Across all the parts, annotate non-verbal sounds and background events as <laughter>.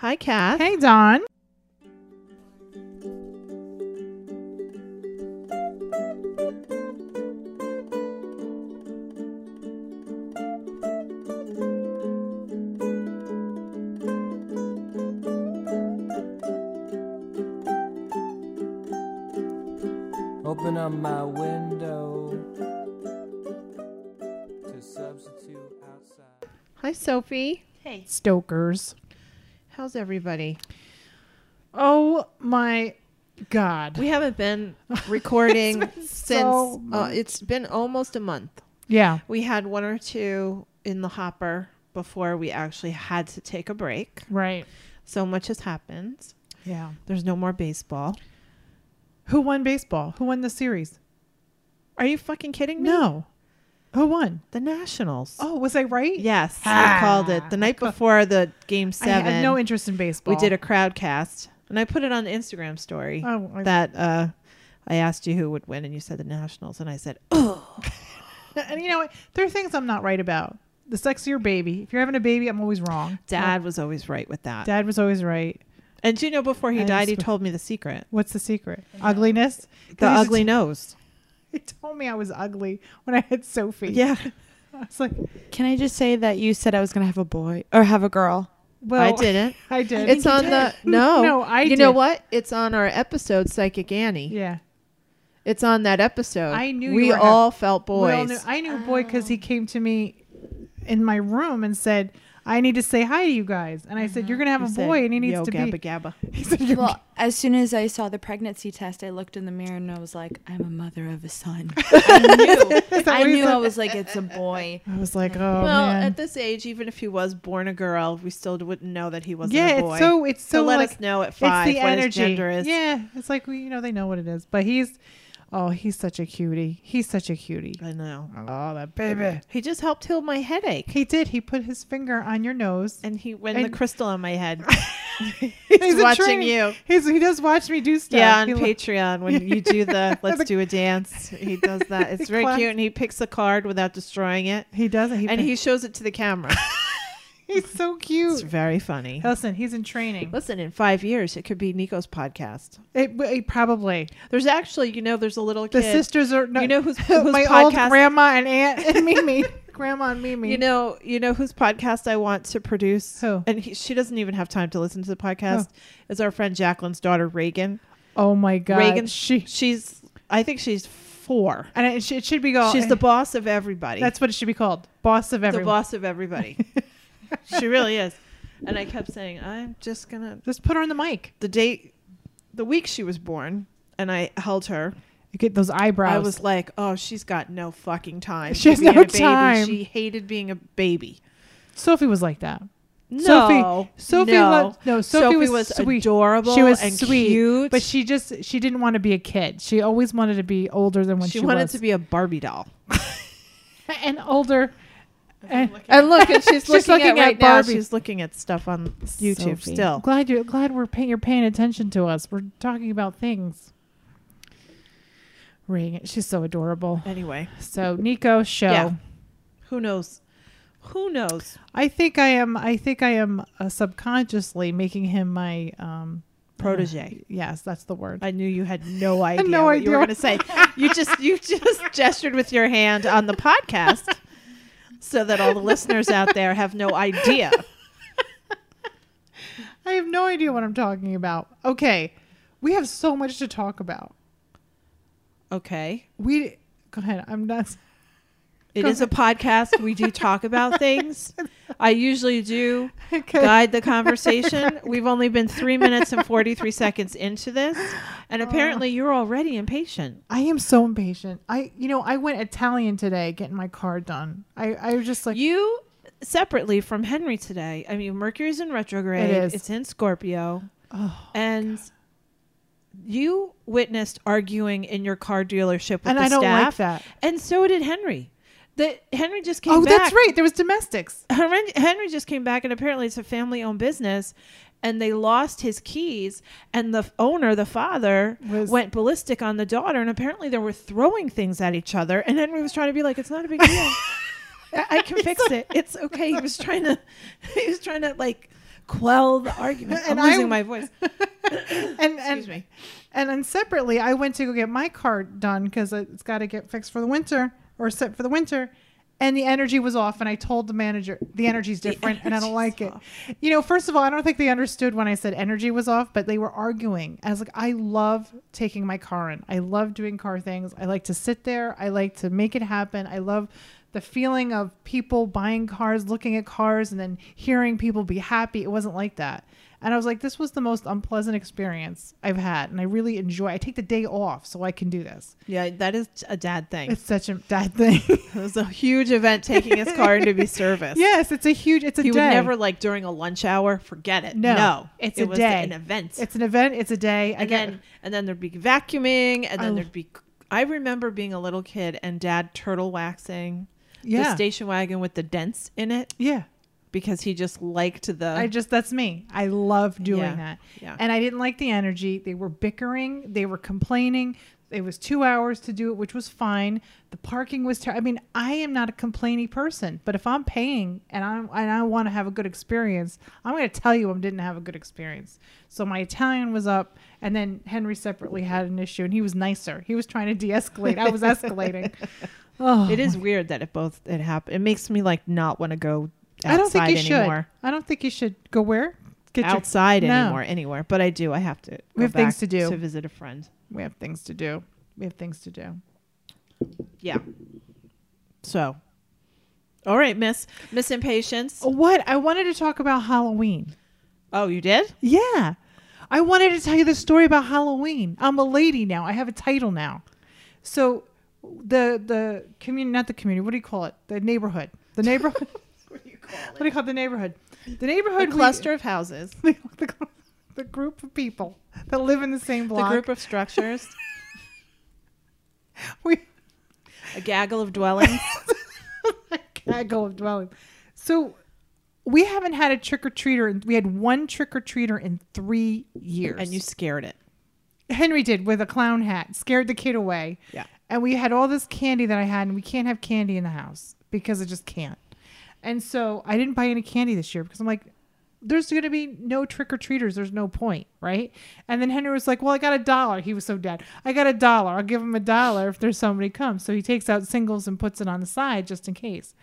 Hi, Kath. Hey, Don. Open up my window to substitute outside. Hi, Sophie. Hey. Stokers. How's everybody? Oh my God. We haven't been recording <laughs> been since so uh, it's been almost a month. yeah. We had one or two in the hopper before we actually had to take a break. Right. So much has happened. Yeah. There's no more baseball. Who won baseball? Who won the series? Are you fucking kidding me? No. Who won? The Nationals. Oh, was I right? Yes, Ah. I called it the night before the game seven. I had no interest in baseball. we did a Crowdcast, and I put it on the Instagram story Oh, I- that uh, I asked you who would win, and you said the Nationals, and I said, "Oh, <laughs> and you know what? There are things I'm not right about. The sexier baby. If you're having a baby, I'm always wrong. Dad was always right with that." Dad was always right. And you know before he I died, he told me the secret: What's the secret? Ugliness. The ugly t- nose. <laughs> He told me I was ugly when I had Sophie. Yeah, <laughs> I was like, Can I just say that you said I was gonna have a boy or have a girl? well, I didn't. <laughs> I did. It's on the no. No, I You know what? It's on our episode, Psychic Annie. Yeah. It's on that episode. I knew you we all felt We all knew- I knew a boy because he came to me in my room and said, "I need to say hi to you guys." And I said, "You're mm-hmm. gonna have You a said, boy, and he needs Yo, to gabba be." gabba. <laughs> <laughs> He said, "You're Well, as soon as I saw the pregnancy test, I looked in the mirror and I was like, I'm a mother of a son. <laughs> I knew. I knew. I was like, it's a boy. I was like, "Oh well, man." at this age, even if he was born a girl, we still wouldn't know that he wasn't yeah, a boy. it's so it's so, so let like, us know at it's five the what his gender is. Yeah, it's like we, you know, they know what it is. But he's, oh, he's such a cutie. He's such a cutie. I know. Oh, that baby. He just helped heal my headache, He did. He put his finger on your nose. and he went And- the crystal on my head. <laughs> He's He's watching you. He's, he does watch me do stuff. Yeah, on He lo- Patreon when you do the <laughs> let's do a dance, he does that. <laughs> It's very cute, and he picks a card without destroying it, He does it. He and he shows it to the camera. He's so cute. it's very funny. Listen, he's in training. Listen, in five years, it could be Nico's podcast. It, it probably There's actually, you know, there's a little the sisters are. No, you know who's, <laughs> whose my old grandma and aunt and <laughs> Mimi, grandma and Mimi. You know, you know whose podcast I want to produce. Who? And he, she doesn't even have time to listen to the podcast. Is our friend Jacqueline's daughter Reagan. oh my god, Reagan. She She's, I think she's four. and it, sh- it should be called. she's the boss of everybody. That's what it should be called. Boss of everybody. the boss of everybody. <laughs> she really is. And I kept saying, I'm just gonna Just put her on the mic. the date, the week she was born, and I held her. You get those eyebrows. I was like, oh, she's got no fucking time. She to has no a baby. time. She hated being a baby. Sophie was like that. No, Sophie, Sophie, no. loved, no, Sophie, was, sweet. adorable. She was and sweet, cute, but she just she didn't want to be a kid. She always wanted to be older than when she she, wanted was. to be a Barbie doll. <laughs> and older. And And look, and <laughs> she's, She's looking, looking at at right now. Barbie. She's looking at stuff on YouTube Sophie. still. glad you glad we're pay, you're paying attention to us. We're talking about things. Reagan, she's so adorable. Anyway, So Nico show. Yeah. who knows? Who knows? I think I am. I think I am uh, subconsciously making him my um, Protege. yes, that's the word. I knew you had no <laughs> idea no what you were going to say. You just you <laughs> just gestured with your hand on the podcast so that all the listeners out there have no idea. I have no idea what I'm talking about. Okay, we have so much to talk about. Okay. We go ahead. I'm not. It Go is a podcast. We do talk about <laughs> things. I usually do guide the conversation. <laughs> We've only been three minutes and 43 seconds into this. And oh. apparently you're already impatient. I am so impatient. I, you know, I went Italian today getting my car done. I, I was just like, You separately from Henry today. I mean, Mercury's in retrograde. It is. It's in Scorpio. oh, And you witnessed arguing in your car dealership with and the I don't like that. And so did Henry. The Henry just came Oh, back. that's right. There was domestics. Henry, just came back, and apparently it's a family-owned business, and they lost his keys, and the owner, the father, Was- went ballistic on the daughter, and apparently they were throwing things at each other, and Henry was trying to be like, "It's not a big deal. <laughs> I can fix it. It's okay." He was trying to, <laughs> he was trying to like quell the argument. I'm losing I- my voice. <laughs> and and Excuse me. and then separately, I went to go get my car done because it's got to get fixed for the winter or set for the winter. And the energy was off, and I told the manager the energy's different, and I don't like it. You know, first of all, I don't think they understood when I said energy was off, but they were arguing. I was like, I love taking my car in. I love doing car things. I like to sit there. I like to make it happen. I love the feeling of people buying cars, looking at cars, and then hearing people be happy. It wasn't like that. And I was like, this was the most unpleasant experience I've had. And I really enjoy I take the day off so I can do this. Yeah, that is a dad thing. It's such a dad thing. <laughs> it was a huge event taking his car in to be serviced. <laughs> yes, it's a huge it's a he day. would never like during a lunch hour. Forget it. No, no, it's it a was day. an event. it's an event, it's a day. I and get then and then there'd be vacuuming, and then Oh. there'd be. I remember being a little kid and dad turtle waxing the station wagon with the dents in it yeah. because he just liked the. I just that's me. I love doing Yeah. that. yeah. And I didn't like the energy. They were bickering, they were complaining. It was 2 hours to do it, which was fine. The parking was terrible. I mean, I am not a complaining person, but if I'm paying and I and I want to have a good experience, I'm going to tell you I didn't have a good experience. So my Italian was up and then Henry separately had an issue and he was nicer. He was trying to de-escalate. I was <laughs> escalating. Oh. it is weird that it both it happened. It makes me like not want to go outside I don't think you anymore. should. I don't think you should go where? Get your outside No. anymore anywhere, but I do. I have to. We have things to do. to visit a friend. We have things to do. We have things to do. Yeah. So, all right, Miss Miss Impatience. What? I wanted to talk about Halloween. Oh, you did? Yeah. I wanted to tell you the story about Halloween. I'm a lady now. I have a title now. So the the community not the community, what do you call it? The neighborhood. The neighborhood <laughs> What do you call it? what do you call it? the neighborhood? The neighborhood we- cluster of houses. <laughs> the, the, the group of people that live in the same block. The group of structures. <laughs> we a gaggle of dwellings. a gaggle of dwelling. So we haven't had a trick or treater. and We had one trick or treater in three years. and you scared it. Henry did with a clown hat, scared the kid away. Yeah. And we had all this candy that I had, and we can't have candy in the house because I just can't. And so I didn't buy any candy this year because I'm like, there's going to be no trick or treaters. There's no point, right? And then Henry was like, well, I got a dollar. He was so dead. I got a dollar. I'll give him a dollar if there's somebody comes. So he takes out singles and puts it on the side just in case.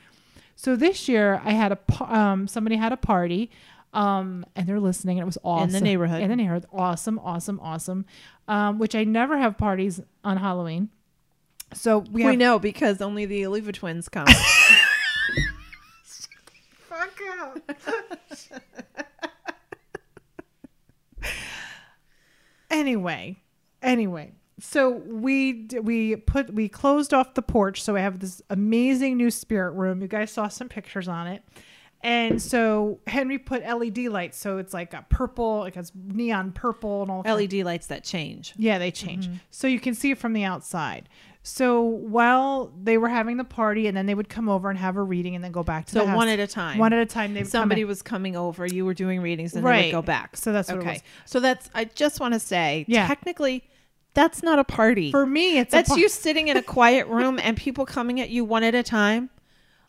So this year I had a um, somebody had a party, um, and they're listening. And it was awesome In the neighborhood. In the neighborhood, awesome, awesome, awesome. Um, which I never have parties on Halloween. So we, We, have know because only the Oliva twins come. <laughs> fuck up. anyway, anyway, so we we put we closed off the porch, so I have this amazing new spirit room. You guys saw some pictures on it. And so Henry put LED lights, so it's like a purple, like it's neon purple and all. kinds- LED lights that change. yeah, they change. Mm-hmm. So you can see it from the outside. So while they were having the party, and then they would come over and have a reading, and then go back to So the house. one at a time. One at a time. They Somebody was coming over. You were doing readings, and then they would go back. So that's what it okay. So that's. I just want to say, Yeah. technically, that's not a party. For me, it's that's a par- you sitting in a quiet room and people coming at you one at a time.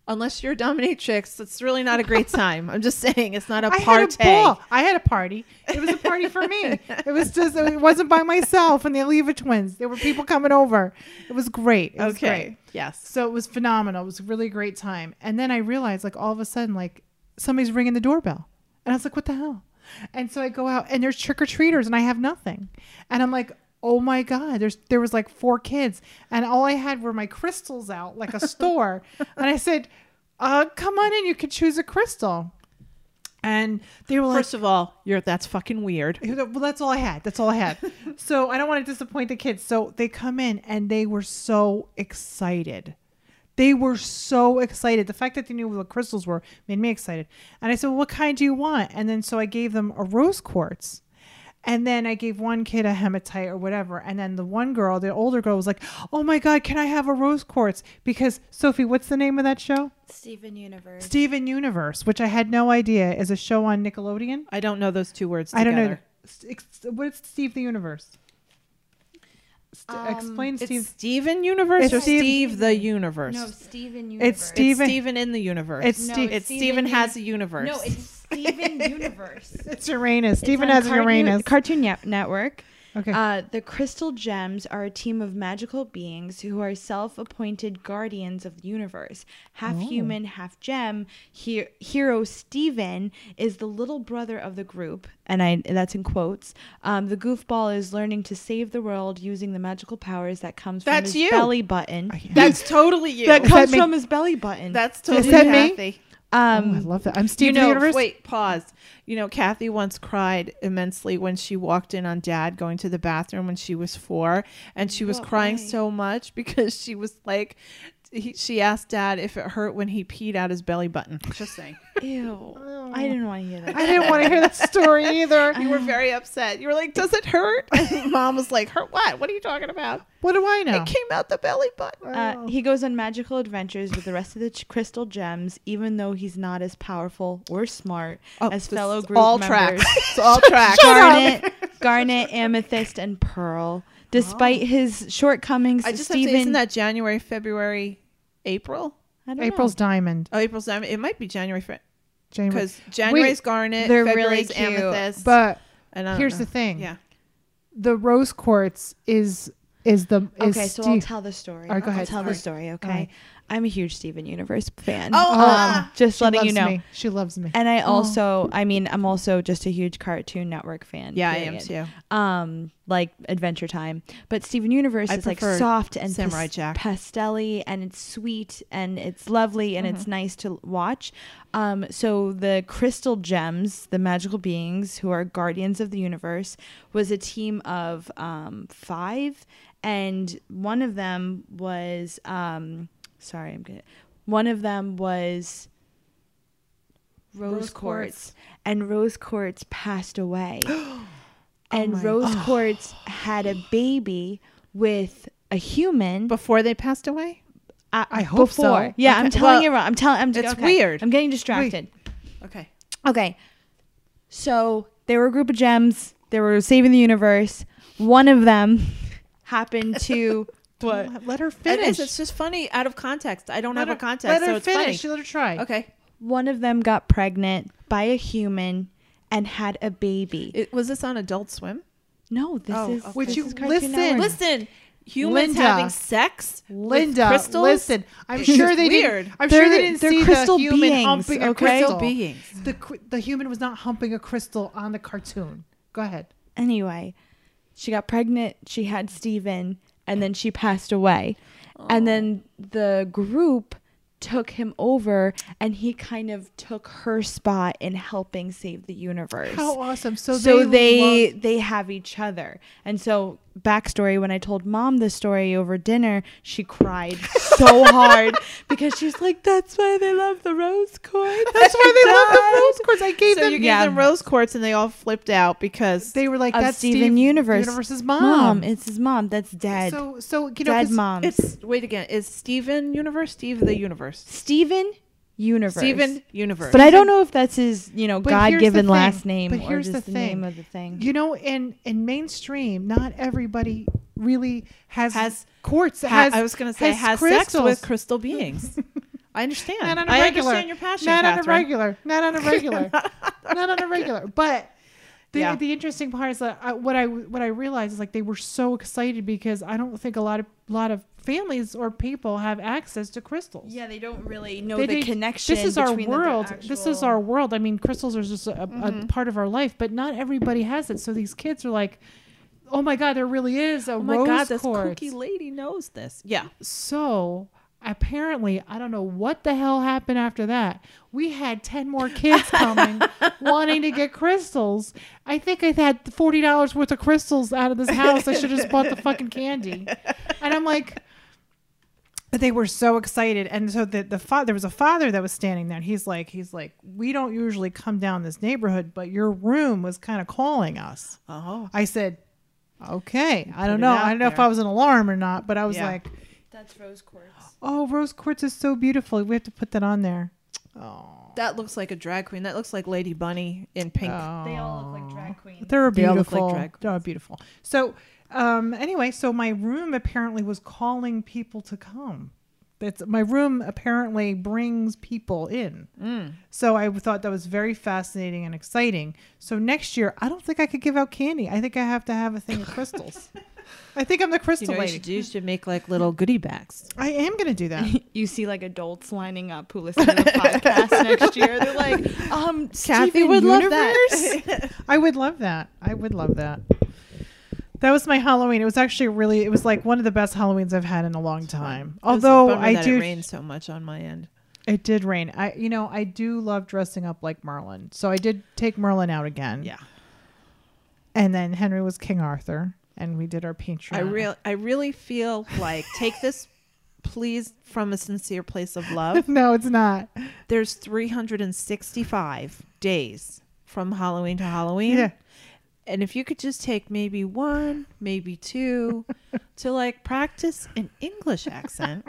Unless you're a dominatrix, it's really not a great <laughs> time. I'm just saying, it's not a I party. had a ball. I had a party. It was a party for me. It was just it <laughs> wasn't by myself and the Oliva twins. There were people coming over. It was great. It was Okay. great. Yes. So it was phenomenal. It was a really great time. And then I realized, like, all of a sudden, like, somebody's ringing the doorbell. And I was like, what the hell? And so I go out and there's trick or treaters and I have nothing. And I'm like, oh my God, there's there was like four kids. And all I had were my crystals out, like a store. <laughs> and I said, uh, come on in, you can choose a crystal. And they were like, First of all, you're that's fucking weird. well, that's all I had. That's all I had. <laughs> so I don't want to disappoint the kids. So they come in and they were so excited. They were so excited. The fact that they knew what crystals were made me excited. And I said, well, what kind do you want? And then so I gave them a rose quartz. And then I gave one kid a hematite or whatever. And then the one girl, the older girl, was like, oh my God, can I have a rose quartz? Because, Sophie, what's the name of that show? Steven Universe. Steven Universe, which I had no idea is a show on Nickelodeon. I don't know those two words together. I don't know. Ex- What's Steve the Universe? St- Um, explain It's Steve. Steven Universe It's or Steve- Steve the Universe? no, Steven Universe. Steve- Steven- It's Steven in the universe. It's No, Steve. It's Steven Steven has a universe. No, it's Steven <laughs> Universe. It's Uranus. Steven It's has Cartoon- Uranus. Cartoon Net- Network. Okay. Uh, the Crystal Gems are a team of magical beings who are self-appointed guardians of the universe. Half human, half gem. He- hero Steven is the little brother of the group, and I that's in quotes. Um, the goofball is learning to save the world using the magical powers that comes from That's his you. belly button. That's totally you. That comes that me? from his belly button. That's totally that Kathy. oh, I um, love that. I'm You Steve know, Universe. wait, pause. You know, Kathy once cried immensely when she walked in on Dad going to the bathroom when she was four, and she was crying so much <laughs> because she was like, he, she asked Dad if it hurt when he peed out his belly button. Just saying. <laughs> ew. I didn't want to hear that. I didn't want to hear that story <laughs> either. You were very upset. You were like, "Does it hurt?" <laughs> Mom was like, "Hurt what? What are you talking about?" What do I know? It came out the belly button. Uh, he goes on magical adventures with the rest of the ch- crystal gems, even though he's not as powerful or smart Oh, as fellow is group all members. tracks. It's all tracks. Garnet, Garnet, Amethyst, and Pearl. Despite his shortcomings, I just have to, Steven. isn't that January, February, April? I don't April's know. diamond. Oh, April's diamond. It might be January January. because January's garnet, They're really February's cute, amethyst. But and I here's know. the thing. Yeah. the rose quartz is is the is Okay, so I'll tell the story. All right, go I'll ahead. tell All the right. story. Okay, All right. I'm a huge Steven Universe fan. Oh, um, ah. just She letting you know. me. She loves me. And I Oh. also, I mean, I'm also just a huge Cartoon Network fan. Yeah, I am too. um like Adventure Time. But Steven Universe I is like soft and Samurai pas- Jack. pastelly and it's sweet and it's lovely and Mm-hmm. it's nice to watch. Um so the Crystal Gems, the magical beings who are guardians of the universe, was a team of um 5 and one of them was um sorry, I'm to one of them was Rose, Rose Quartz. And Rose Quartz passed away. <gasps> and my- Rose Quartz had a baby with a human. Before they passed away. uh, I hope so. before. Yeah, I'm telling well, you wrong. I'm telling. I'm. it's okay. weird. I'm getting distracted. Okay. Okay. So they were a group of gems. They were saving the universe. One of them <laughs> happened to <laughs> what? Let, let her finish. is. It's just funny out of context. I don't let have her, a context, Let her so it's finish. funny. Let her try. Okay. One of them got pregnant by a human and had a baby. It, was this on Adult Swim? no, this Oh, is okay. Would this you is listen? Network. Listen, humans Linda. having sex. with Linda, crystals? listen. I'm sure they weird. didn't. I'm They're- sure they didn't see crystal the human beings, humping a okay? crystal. Crystal beings. The the human was not humping a crystal on the cartoon. Go ahead. anyway, she got pregnant, she had Steven, and then she passed away. And then the group took him over and he kind of took her spot in helping save the universe. How awesome! So, so they, they they have each other. And so backstory when I told mom the story over dinner, she cried so <laughs> hard because she's like, That's why they love the rose quartz. That's why they love the rose quartz. I gave So them. you gave Yeah. them rose quartz, and they all flipped out because They were like, "That's Steven Steve Universe. Universe's mom." Mom, it's his mom. That's dead. So, so you know, dead mom. it's wait again. Is Steven Universe? Steve the Universe. Steven Universe. Steven Universe. But I don't know if that's his, you know, But God here's the given thing. last name But or here's just the the, name thing. of the thing. You know, in in mainstream, not everybody really has Has- quartz. Ha- has, I was going to say has, sex crystals. with crystal beings. <laughs> I understand. Not on a I regular. understand your passion, Not on a Catherine. regular. Not on a regular. <laughs> not on a regular. But the Yeah. the interesting part is that I, what I what I realized is like they were so excited because I don't think a lot of lot of families or people have access to crystals. yeah, they don't really know They the did- connection. This is our between the- the world. This is our world. I mean, crystals are just a, a Mm-hmm. part of our life, but not everybody has it. So these kids are like, "Oh my god, there really is a Oh my rose God, this quartz." kooky lady knows this. Yeah. So apparently, I don't know what the hell happened after that. We had 10 more kids coming <laughs> wanting to get crystals. I think I had $40 worth of crystals out of this house. I should have just bought the fucking candy. And I'm like, they were so excited. And so the, the fa- there was a father that was standing there and he's like, he's like, we don't usually come down this neighborhood, but your room was kind of calling us. Oh. I said, okay. I don't know. I don't know if. I was an alarm or not, but I was Yeah. like, That's rose quartz. Oh, rose quartz is so beautiful. We have to put that on there. Oh, That looks like a drag queen. That looks like Lady Bunny in pink. They all look like drag queens. they're They all beautiful. look like drag They're beautiful. So, um, anyway, so my room apparently was calling people to come That's my room apparently brings people in. Mm. So I thought that was very fascinating and exciting. So next year, I don't think I could give out candy. I think I have to have a thing of crystals. I think I'm the You crystal know, what you lady. should do you should make like little goodie bags. I am going to do that. <laughs> You see like adults lining up who listen to the podcast <laughs> next year. They're like, um, Kathy Steven would love that. <laughs> I would love that. I would love that. That was my Halloween. It was actually really. It was like one of the best Halloweens I've had in a long time. It was a Although I do, it rained so much on my end. it did rain. I, you know, I do love dressing up like Merlin. So I did take Merlin out again. Yeah. And then Henry was King Arthur, and we did our Patreon. I real I really feel like take this please from a sincere place of love. <laughs> no, it's not. There's 365 days from Halloween to Halloween. Yeah. And if you could just take maybe one, maybe two <laughs> to like practice an English accent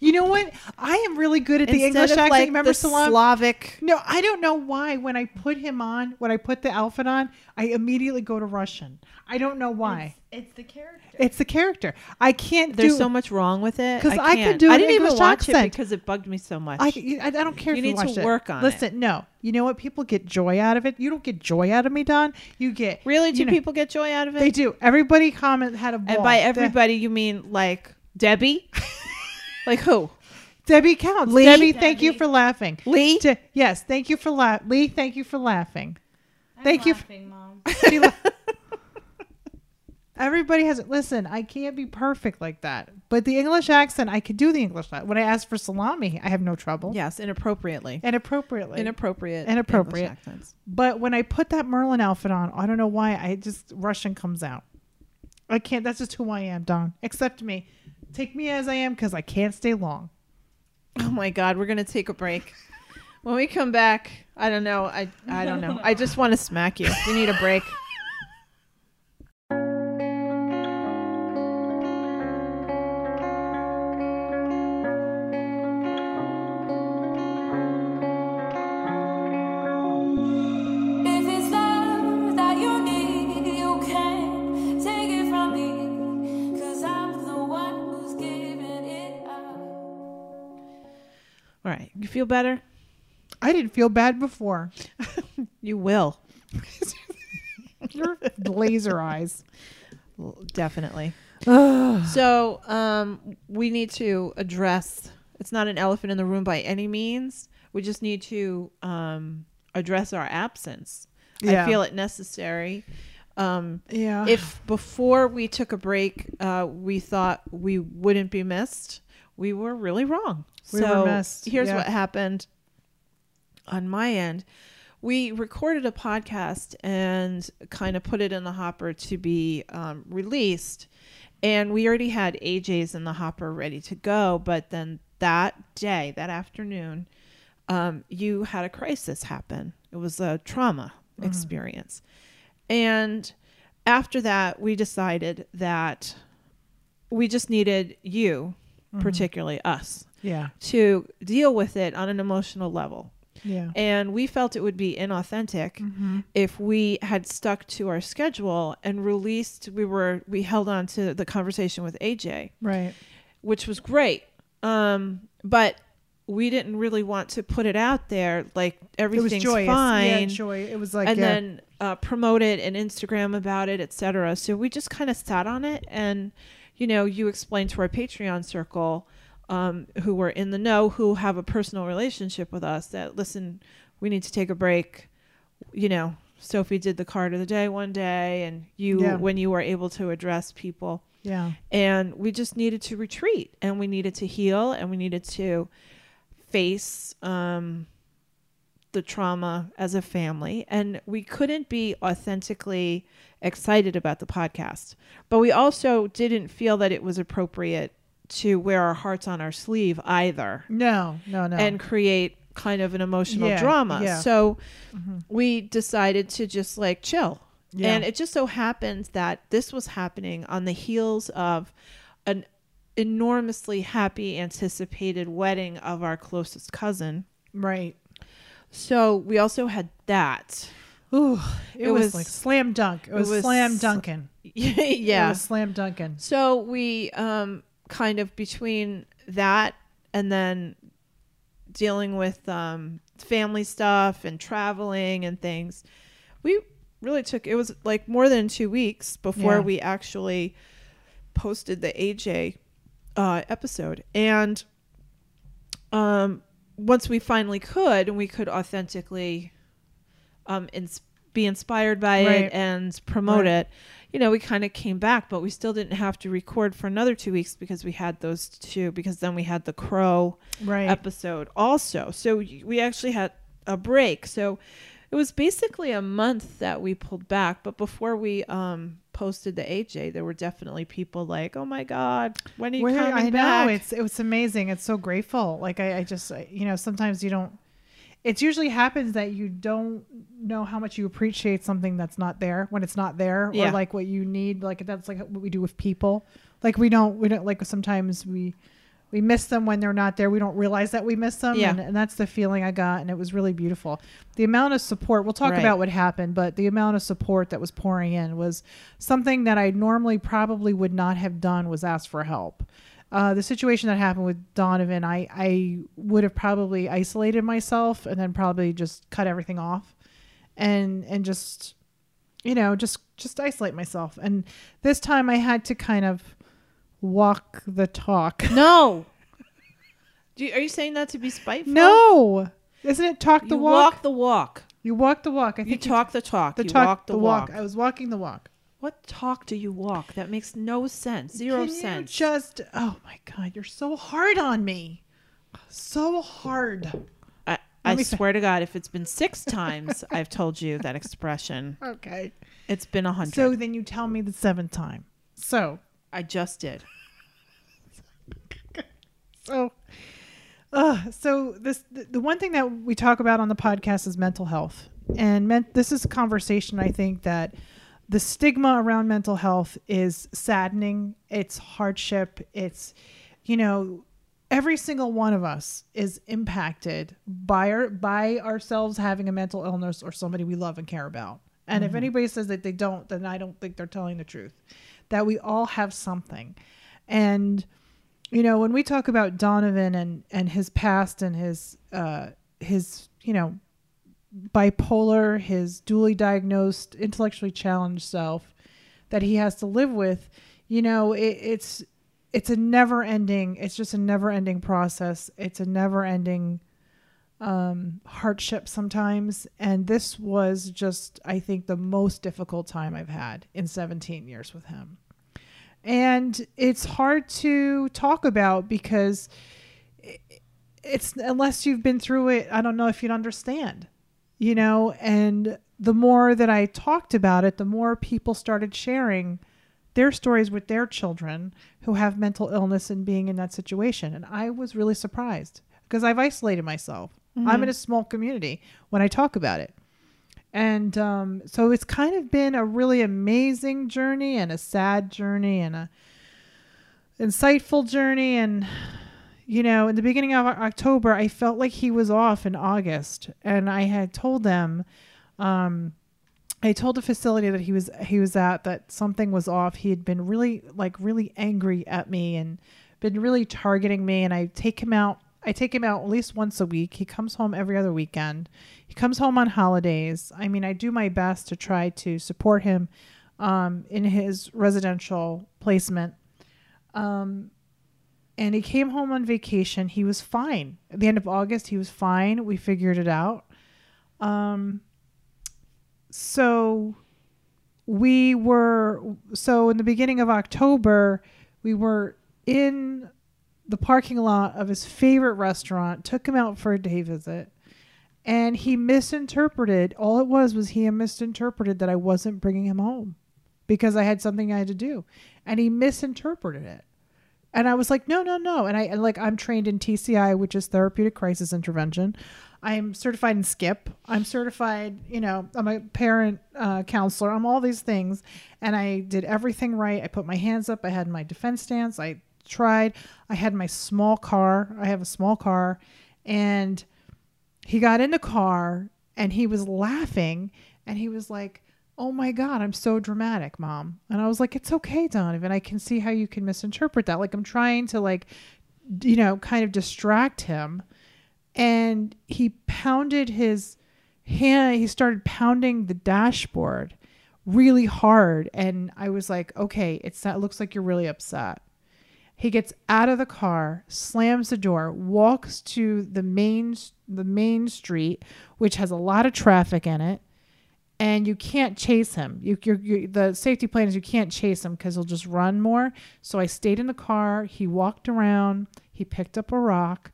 You know what? I am really good at the instead English of accent. like Remember the Salam? Slavic. No, I don't know why. When I put him on, when I put the outfit on, I immediately go to Russian. I don't know why. It's the character. It's, the character. I can't There's do. so much wrong with it because I could can't. do I didn't even English watch it because it bugged me so much. I, I, I don't care You if need you to watched it. work on it. Listen, no. You know what? People get joy out of it. You don't get joy out of me, Don. You get really, do you know, people get joy out of it? They do. Everybody comment had a ball. And by De- everybody, you mean like Debbie? <laughs> like who? Debbie counts. Lee? Debbie, thank you for laughing. Lee? De- yes, thank you for la- Lee. Thank you for laughing. Thank you. f- Mom. <laughs> She la- Everybody has it. Listen, I can't be perfect like that. But the English accent, I could do the English. accent. When I ask for salami, I have no trouble. Yes, inappropriately. And appropriately. Inappropriate. Inappropriate. English accents. But when I put that Merlin outfit on, I don't know why, I just Russian comes out. I can't. That's just who I am, Don. Accept me. Take me as I am because I can't stay long. Oh my God, we're gonna take a break. When we come back, I don't know. I I don't know. I just want to smack you. We need a break. Feel better? I didn't feel bad before. <laughs> You will. <laughs> Your laser eyes. Well, Definitely. <sighs> So, um, we need to address. It's not an elephant in the room by any means. We just need to um, address our absence. Yeah. I feel it necessary. Um, Yeah. if before we took a break, uh, we thought we wouldn't be missed, we were really wrong. We were so here's yeah. what happened on my end. We recorded a podcast and kind of put it in the hopper to be um, released. And we already had AJ's in the hopper ready to go. But then that day, that afternoon, um, you had a crisis happen. It was a trauma experience. And after that, we decided that we just needed you, particularly us, yeah. to deal with it on an emotional level. Yeah. And we felt it would be inauthentic Mm-hmm. if we had stuck to our schedule and released we were we held on to the conversation with AJ, Right. which was great. Um, but we didn't really want to put it out there like everything's fine Yeah, joy. It was like and yeah. then uh, promote it and Instagram about it, etc. So we just kind of sat on it, and you know, you explained to our Patreon circle, um, who were in the know, who have a personal relationship with us, that listen, we need to take a break. You know, Sophie did the card of the day one day, and you, Yeah. when you were able to address people, yeah. and we just needed to retreat, and we needed to heal, and we needed to face um, the trauma as a family and we couldn't be authentically excited about the podcast but we also didn't feel that it was appropriate to wear our hearts on our sleeve either No, no, no. and create kind of an emotional Yeah, drama yeah. so mm-hmm. we decided to just like chill Yeah. and it just so happens that this was happening on the heels of an enormously happy anticipated wedding of our closest cousin right. So we also had that. Ooh, it, It was, was- like slam dunk. It was, was slam dunking. <laughs> It yeah. was slam dunking. So we um kind of between that and then dealing with um, family stuff and traveling and things, we really took it was like more than two weeks before Yeah. we actually posted the AJ uh, episode. And um, once we finally could, and we could authentically um, ins- be inspired by Right. it and promote Right. it, you know, we kind of came back, but we still didn't have to record for another two weeks because we had those two, because then we had the Crow Right. episode also. So we actually had a break. So it was basically a month that we pulled back. But before we um, posted the AJ, there were definitely people like, "Oh my God, when are you Where- coming I know back?" it's it was amazing. It's so grateful. Like I, I just I- you know sometimes you don't. It usually happens that you don't know how much you appreciate something that's not there when it's not there, Yeah. or like what you need. Like that's like what we do with people. Like we don't we don't like sometimes we we miss them when they're not there. We don't realize that we miss them, Yeah. and, and that's the feeling I got, and it was really beautiful. The amount of support. We'll talk Right. about what happened, but the amount of support that was pouring in was something that I normally probably would not have done. Was ask for help. Uh, the situation that happened with Donovan, I, I would have probably isolated myself and then probably just cut everything off and and just you know just just isolate myself and this time I had to kind of walk the talk. <laughs> no. Do you, are you saying that to be spiteful? No, isn't it talk You the walk. walk? the walk. You walk the walk. I think You talk the talk. the you talk walk the, the walk. walk. I was walking the walk. What talk do you walk? That makes no sense. Zero Can you sense. just oh my god, you're so hard on me, so hard. I, I swear to God, if it's been six <laughs> times I've told you that expression, Okay. it's been a hundred. So then you tell me the seventh time. So I just did. So uh, so this the, the one thing that we talk about on the podcast is mental health. And men, this is a conversation i think that the stigma around mental health is saddening it's hardship it's you know every single one of us is impacted by our by ourselves having a mental illness or somebody we love and care about. And if anybody says that they don't then i don't think they're telling the truth that we all have something. And you know when we talk about donovan and and his past and his uh his you know bipolar his dually diagnosed intellectually challenged self that he has to live with you know it, it's it's a never ending it's just a never ending process. It's a never ending um hardship sometimes. And this was just i think the most difficult time i've had in 17 years with him and it's hard to talk about because it's unless you've been through it i don't know if you'd understand you know? And the more that i talked about it the more people started sharing their stories with their children who have mental illness and being in that situation. And i was really surprised because i've isolated myself. I'm mm-hmm. in a small community when i talk about it and um, so it's kind of been a really amazing journey and a sad journey and a insightful journey. And you know in the beginning of october i felt like he was off in august. And i had told them um, i told the facility that he was he was at that something was off. He had been really like really angry at me and been really targeting me. And i take him out i take him out at least once a week he comes home every other weekend he comes home on holidays i mean i do my best to try to support him um, in his residential placement um, and he came home on vacation. He was fine. At the end of August, he was fine. We figured it out. Um, so we were, so in the beginning of October, we were in the parking lot of his favorite restaurant, took him out for a day visit. And he misinterpreted. All it was was he misinterpreted that I wasn't bringing him home because I had something I had to do, and he misinterpreted it. And I was like, no, no, no. And I and like I'm trained in TCI, which is therapeutic crisis intervention. I'm certified in SCIP. I'm certified, you know, I'm a parent uh, counselor. I'm all these things, and I did everything right. I put my hands up. I had my defense stance. I tried. I had my small car. I have a small car, and he got in the car and he was laughing and he was like oh my god i'm so dramatic mom and i was like it's okay donovan i can see how you can misinterpret that like i'm trying to like you know, kind of distract him. And he pounded his hand, he started pounding the dashboard really hard. And I was like, okay, it's that looks like you're really upset. He gets out of the car, slams the door, walks to the main the main street, which has a lot of traffic in it, and you can't chase him. You, you're, you the safety plan is you can't chase him because he'll just run more. So I stayed in the car. He walked around. He picked up a rock,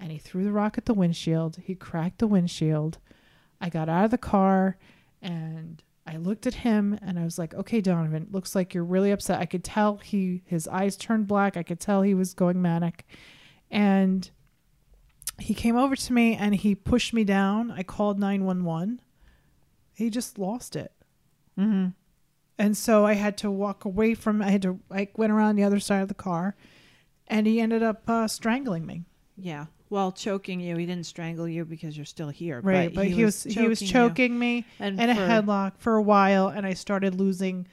and he threw the rock at the windshield. He cracked the windshield. I got out of the car, and I looked at him and I was like, "Okay, Donovan, looks like you're really upset." I could tell he his eyes turned black. I could tell he was going manic. And he came over to me and he pushed me down. I called 911. He just lost it. Mm-hmm. And so I had to walk away from I had to I went around the other side of the car and he ended up uh, strangling me. Yeah. Well, choking you. He didn't strangle you because you're still here. Right, but, he, was, he was choking me And in a headlock for a while and I started losing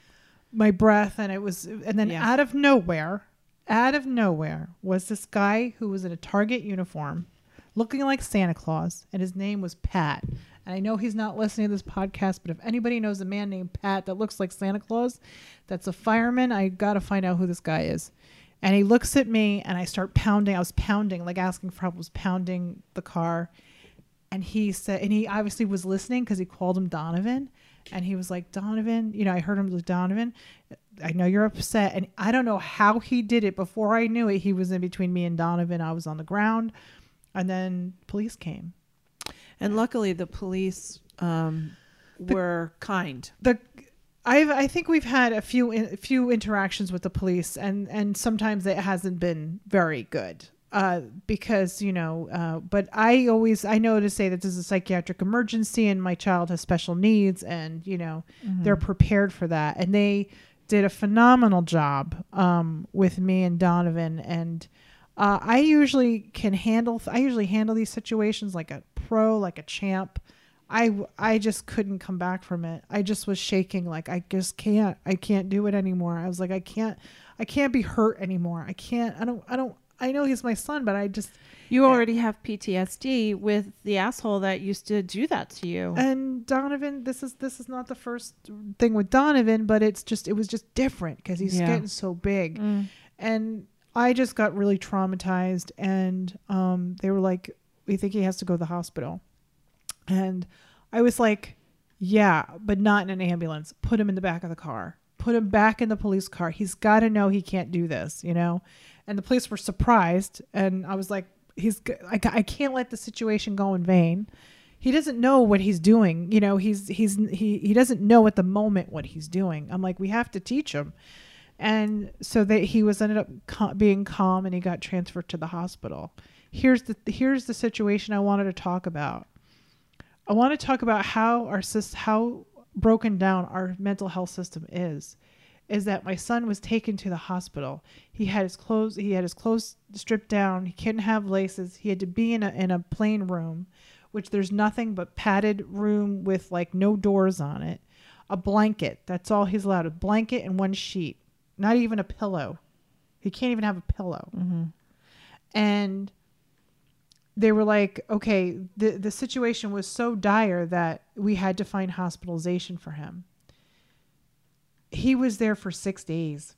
my breath and it was and then Yeah. out of nowhere out of nowhere was this guy who was in a Target uniform looking like Santa Claus and his name was Pat. And I know he's not listening to this podcast, but if anybody knows a man named Pat that looks like Santa Claus, that's a fireman, I got to find out who this guy is. And he looks at me and I start pounding. I was pounding, like asking for help, I was pounding the car. And he said and he obviously was listening because he called him donovan. And he was like donovan you know i heard him like donovan. I know you're upset. And i don't know how he did it. Before i knew it he was in between me and donovan. I was on the ground. And then police came. And luckily, the police um, were kind. the I've, I think we've had a few a few interactions with the police, and and sometimes it hasn't been very good. Uh, because you know, uh, but I always I know to say that this is a psychiatric emergency, and my child has special needs, and you know, they're prepared for that, and they did a phenomenal job um, with me and Donovan, and uh, I usually can handle I usually handle these situations like a pro, like a champ. I I just couldn't come back from it. I just was shaking like I just can't I can't do it anymore. I was like I can't I can't be hurt anymore. I can't I don't I don't I know he's my son, but I just You already have PTSD with the asshole that used to do that to you. and Donovan this is this is not the first thing with Donovan, but it's just it was just different cuz he's Yeah. getting so big. Mm. and I just got really traumatized and um they were like we think he has to go to the hospital. And I was like, yeah, but not in an ambulance. Put him in the back of the car. Put him back in the police car. He's got to know he can't do this, you know? And the police were surprised and I was like he's I, I can't let the situation go in vain. He doesn't know what he's doing. You know, he's he's he he doesn't know at the moment what he's doing. I'm like we have to teach him and so that he was ended up cal- being calm and he got transferred to the hospital here's the here's the situation i wanted to talk about i want to talk about how our how broken down our mental health system is is that my son was taken to the hospital. He had his clothes he had his clothes stripped down. He couldn't have laces. He had to be in a in a plain room which there's nothing but padded room with like no doors on it. A blanket that's all he's allowed a blanket and one sheet not even a pillow. He can't even have a pillow. Mm-hmm. And they were like, okay, the the situation was so dire that we had to find hospitalization for him. He was there for 6 days.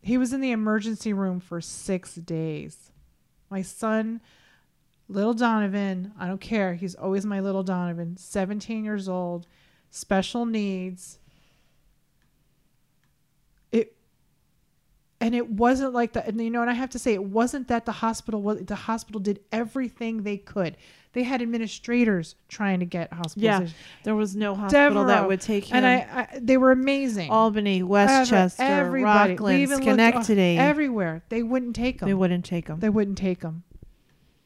He was in the emergency room for 6 days. My son little Donovan, I don't care. He's always my little Donovan, 17 years old, special needs. It and it wasn't like that and you know and i have to say it wasn't that the hospital was the hospital did everything they could they had administrators trying to get Yeah, there was no hospital that would take him. and I, I they were amazing Albany, Westchester. Rockland, looked, uh, Schenectady. everywhere they wouldn't take them they wouldn't take them. they wouldn't take them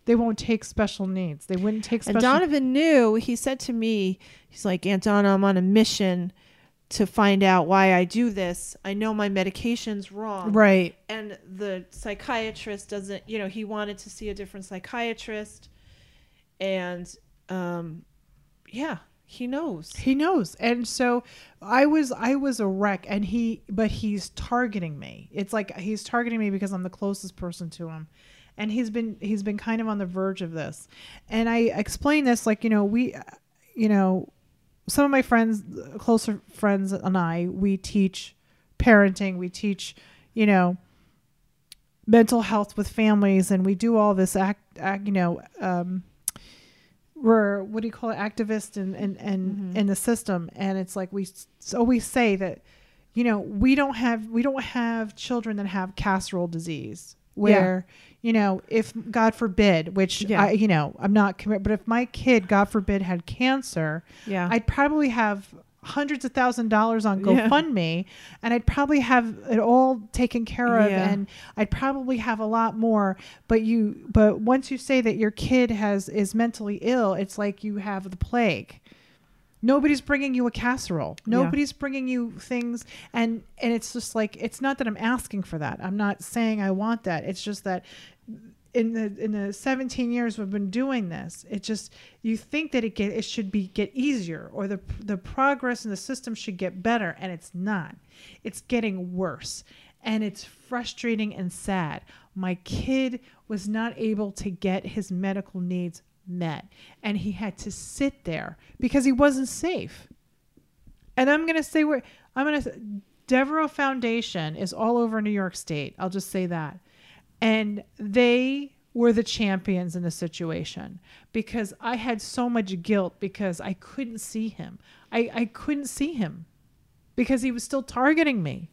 they won't take special needs they wouldn't take special And Donovan knew. He said to me, "He's like Aunt Donna, I'm on a mission to find out why I do this. I know my medication's wrong, right and the psychiatrist doesn't. You know, he wanted to see a different psychiatrist, and um, yeah, he knows. He knows. And so I was I was a wreck and he but he's targeting me. It's like he's targeting me because I'm the closest person to him. and he's been he's been kind of on the verge of this and i explain this like you know we you know some of my friends closer friends and i we teach parenting we teach you know mental health with families and we do all this act, act you know um we're what do you call it activists and and and Mhm. in the system and it's like we always say that you know we don't have we don't have children that have casserole disease where you know if god forbid which Yeah. i you know i'm not commit but if my kid god forbid had cancer Yeah. i'd probably have hundreds of thousand dollars on Yeah. gofundme and i'd probably have it all taken care of Yeah. and i'd probably have a lot more but you but once you say that your kid has is mentally ill it's like you have the plague nobody's bringing you a casserole. Yeah. nobody's bringing you things. And and it's just like it's not that i'm asking for that. I'm not saying i want that. It's just that in the in the 17 years we've been doing this it just you think that it get it should be get easier or the the progress in the system should get better and it's not. It's getting worse and it's frustrating and sad. My kid was not able to get his medical needs met and he had to sit there because he wasn't safe and i'm going to say where i'm going to Devereux foundation is all over new york state i'll just say that and they were the champions in the situation because I had so much guilt because I couldn't see him. I, I couldn't see him because he was still targeting me.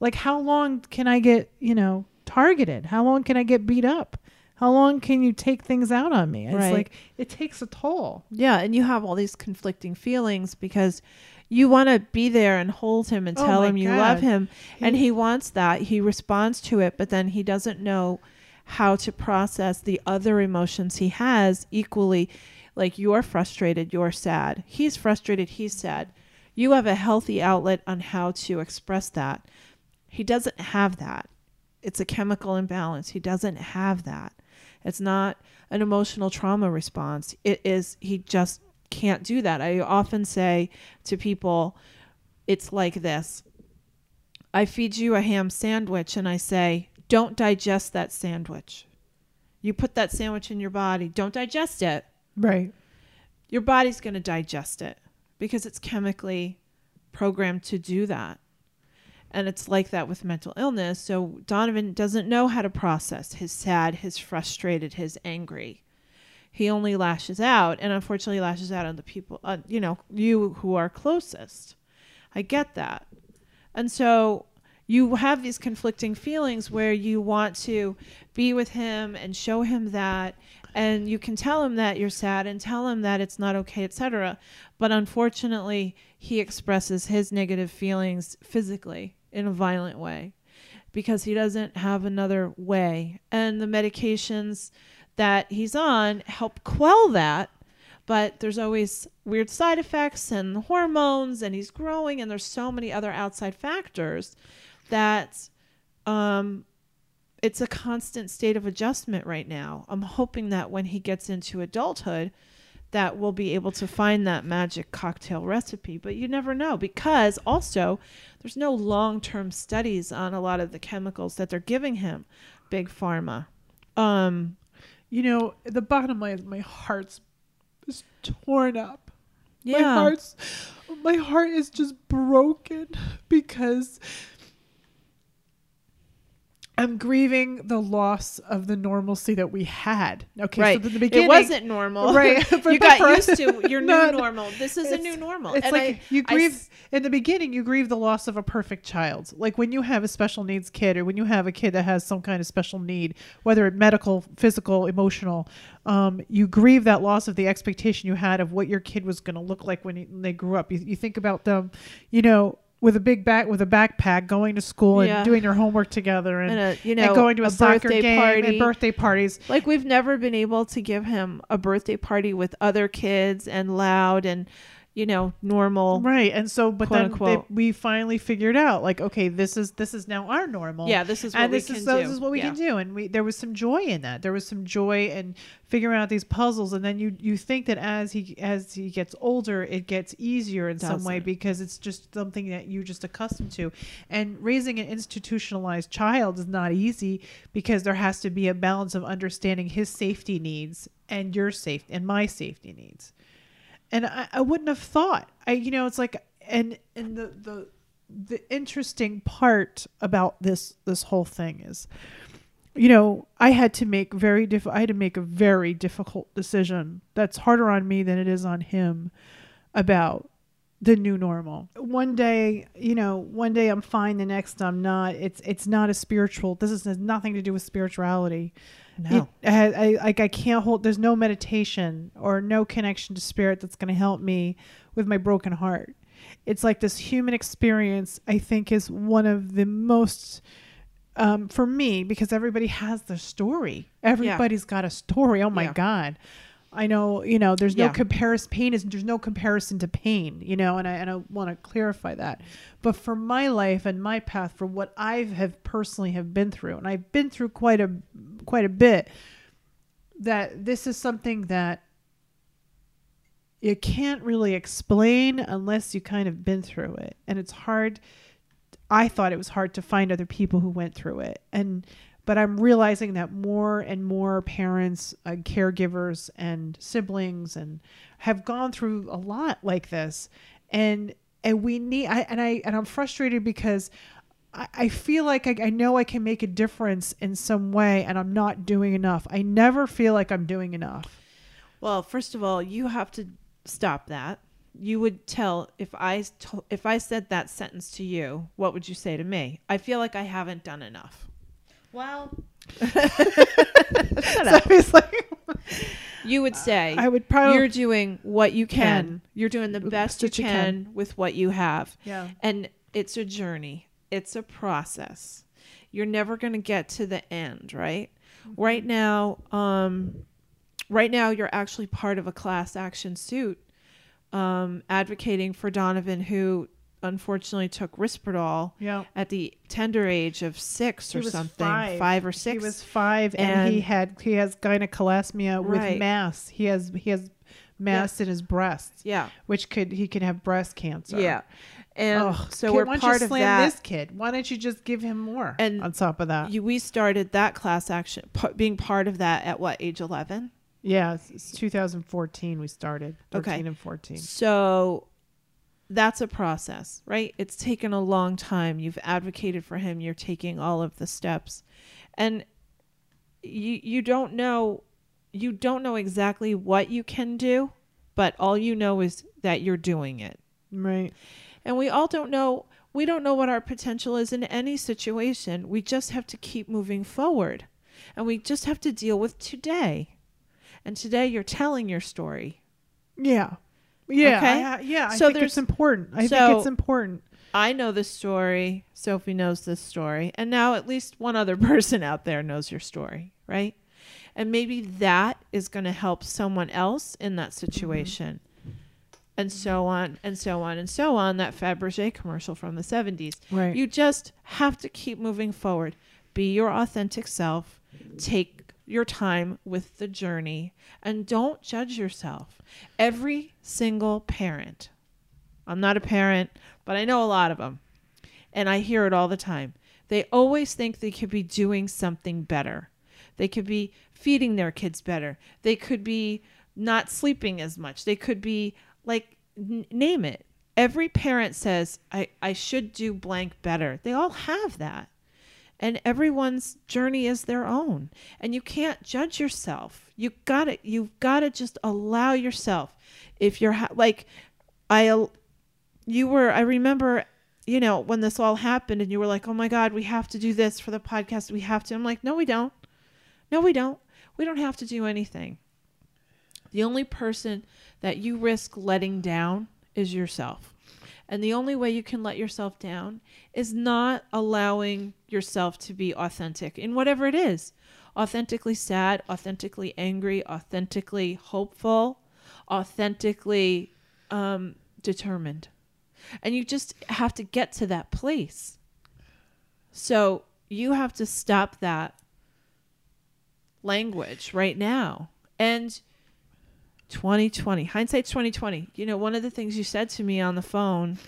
Like, how long can I get, you know, targeted? How long can I get beat up? How long can you take things out on me? It's Right. like, it takes a toll. Yeah, and you have all these conflicting feelings because you want to be there and hold him and Oh tell him you love God. him, and He- he wants that. He responds to it, but then he doesn't know how to process the other emotions he has equally. Like you're frustrated, you're sad. He's frustrated, he's sad. You have a healthy outlet on how to express that. He doesn't have that. It's a chemical imbalance. He doesn't have that. It's not an emotional trauma response. It is, he just can't do that. I often say to people, it's like this I feed you a ham sandwich and I say, don't digest that sandwich. You put that sandwich in your body, don't digest it. Right. Your body's going to digest it because it's chemically programmed to do that. And it's like that with mental illness. So Donovan doesn't know how to process his sad, his frustrated, his angry. He only lashes out, and unfortunately, lashes out on the people, uh, you know, you who are closest. I get that. And so you have these conflicting feelings where you want to be with him and show him that and you can tell him that you're sad and tell him that it's not okay etc but unfortunately he expresses his negative feelings physically in a violent way because he doesn't have another way and the medications that he's on help quell that but there's always weird side effects and hormones and he's growing and there's so many other outside factors that um it's a constant state of adjustment right now. I'm hoping that when he gets into adulthood that we'll be able to find that magic cocktail recipe, but you never know because also there's no long-term studies on a lot of the chemicals that they're giving him, big pharma. Um You know, the bottom line is my heart's is torn up. yeah. My heart's my heart is just broken because I'm grieving the loss of the normalcy that we had. Okay, right. so in the beginning it wasn't normal. Right, <laughs> <laughs> you got used to your new <laughs> No, no. normal. This is a new normal. It's And like I- you grieve s- in the beginning. You grieve the loss of a perfect child. Like when you have a special needs kid, or when you have a kid that has some kind of special need, whether it medical, physical, emotional. Um, you grieve that loss of the expectation you had of what your kid was going to look like when, he, when they grew up. You, you think about them, you know, with a big back with a backpack, going to school and doing your homework together, and, and a, you know, and going to a, soccer birthday game party. and birthday parties. Like we've never been able to give him a birthday party with other kids and loud and you know, normal. Right. And so, but then they, we finally figured out, like, okay, this is this is now our normal. Yeah, this is what and we this can is do. this is what we Yeah. can do. And we there was some joy in that. There was some joy in figuring out these puzzles. And then you you think that as he as he gets older, it gets easier in some way because it's just something that you're just accustomed to. And raising an institutionalized child is not easy because there has to be a balance of understanding his safety needs and your safe and my safety needs and I, I wouldn't have thought. I you know it's like and and the the the interesting part about this this whole thing is you know i had to make very diff i had to make a very difficult decision that's harder on me than it is on him about the new normal. One day you know one day i'm fine the next i'm not. It's it's not a spiritual this is, has nothing to do with spirituality No. it, I, I like I can't hold. There's no meditation or no connection to spirit that's going to help me with my broken heart. It's like this human experience. I think is one of the most um, for me because everybody has their story. Everybody's got a story. Oh my Yeah. god. I know, you know, there's no Yeah. comparison. Pain is there's no comparison to pain, you know, and I and I want to clarify that. But for my life and my path, for what I have personally have been through, and I've been through quite a quite a bit, that this is something that you can't really explain unless you kind of been through it, and it's hard. I thought it was hard to find other people who went through it, and but I'm realizing that more and more parents, uh, caregivers, and siblings, and have gone through a lot like this, and and we need. I and I and I'm frustrated because I, I feel like I, I know I can make a difference in some way, and I'm not doing enough. I never feel like I'm doing enough. Well, first of all, you have to stop that. You would tell if I to, if I said that sentence to you, what would you say to me? I feel like I haven't done enough. Well, <laughs> So like, You would say I would probably you're doing what you can. Can. You're doing the best you that you can, can. with what you have. yeah. And it's a journey. It's a process. You're never going to get to the end, right? Right now, um right now you're actually part of a class action suit um advocating for Donovan who unfortunately took Risperdal Yeah. at the tender age of 6 He or something, five. 5 or 6. He was five, and, he had he has gynecomastia with mass. He has he has mass in his breasts, yeah. which could he can have breast cancer. Yeah. And so kid, we're why part you of slam that. this kid. Why don't you just give him more? And on top of that, You, we started that class action, p- being part of that at what age 11? yeah, it's 2014 we started. 13 Okay. and 14. So that's a process, right? It's taken a long time. You've advocated for him. You're taking all of the steps, and you you don't know you don't know exactly what you can do, but all you know is that you're doing it. Right. And we all don't know we don't know what our potential is in any situation. We just have to keep moving forward. And we just have to deal with today. And today you're telling your story. Yeah. Yeah. Okay. I, yeah. I So think there's- it's important. I so- think it's important. I know this story. Sophie knows this story. And now at least one other <laughs> person out there knows your story, right? And maybe that is going to help someone else in that situation. And so on and so on and so on. That Fabergé commercial from the 70s. Right. You just have to keep moving forward. Be your authentic self. Take your time with the journey and don't judge yourself. Every single parent, I'm not a parent, but I know a lot of them, and I hear it all the time. They always think they could be doing something better. They could be feeding their kids better. They could be not sleeping as much. They could be like, n- name it. Every parent says, I, I should do blank better. They all have that. And everyone's journey is their own. And you can't judge yourself. You got to you've got to just allow yourself. If you're ha- like I you were I remember you know when this all happened and you were like, "Oh my god, we have to do this for the podcast. We have to." I'm like, "No, we don't. No, we don't. We don't have to do anything." The only person that you risk letting down is yourself. And the only way you can let yourself down is not allowing yourself to be authentic in whatever it is authentically sad, authentically angry, authentically hopeful, authentically um, determined. And you just have to get to that place. So you have to stop that language right now. And 2020, hindsight's 2020. You know, one of the things you said to me on the phone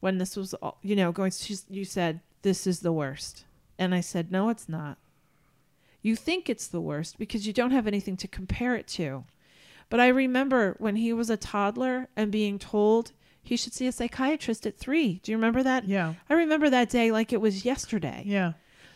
when this was, all, you know, going, you said, this is the worst. And I said, no, it's not. You think it's the worst because you don't have anything to compare it to. But I remember when he was a toddler and being told he should see a psychiatrist at three. Do you remember that? Yeah. I remember that day like it was yesterday. Yeah.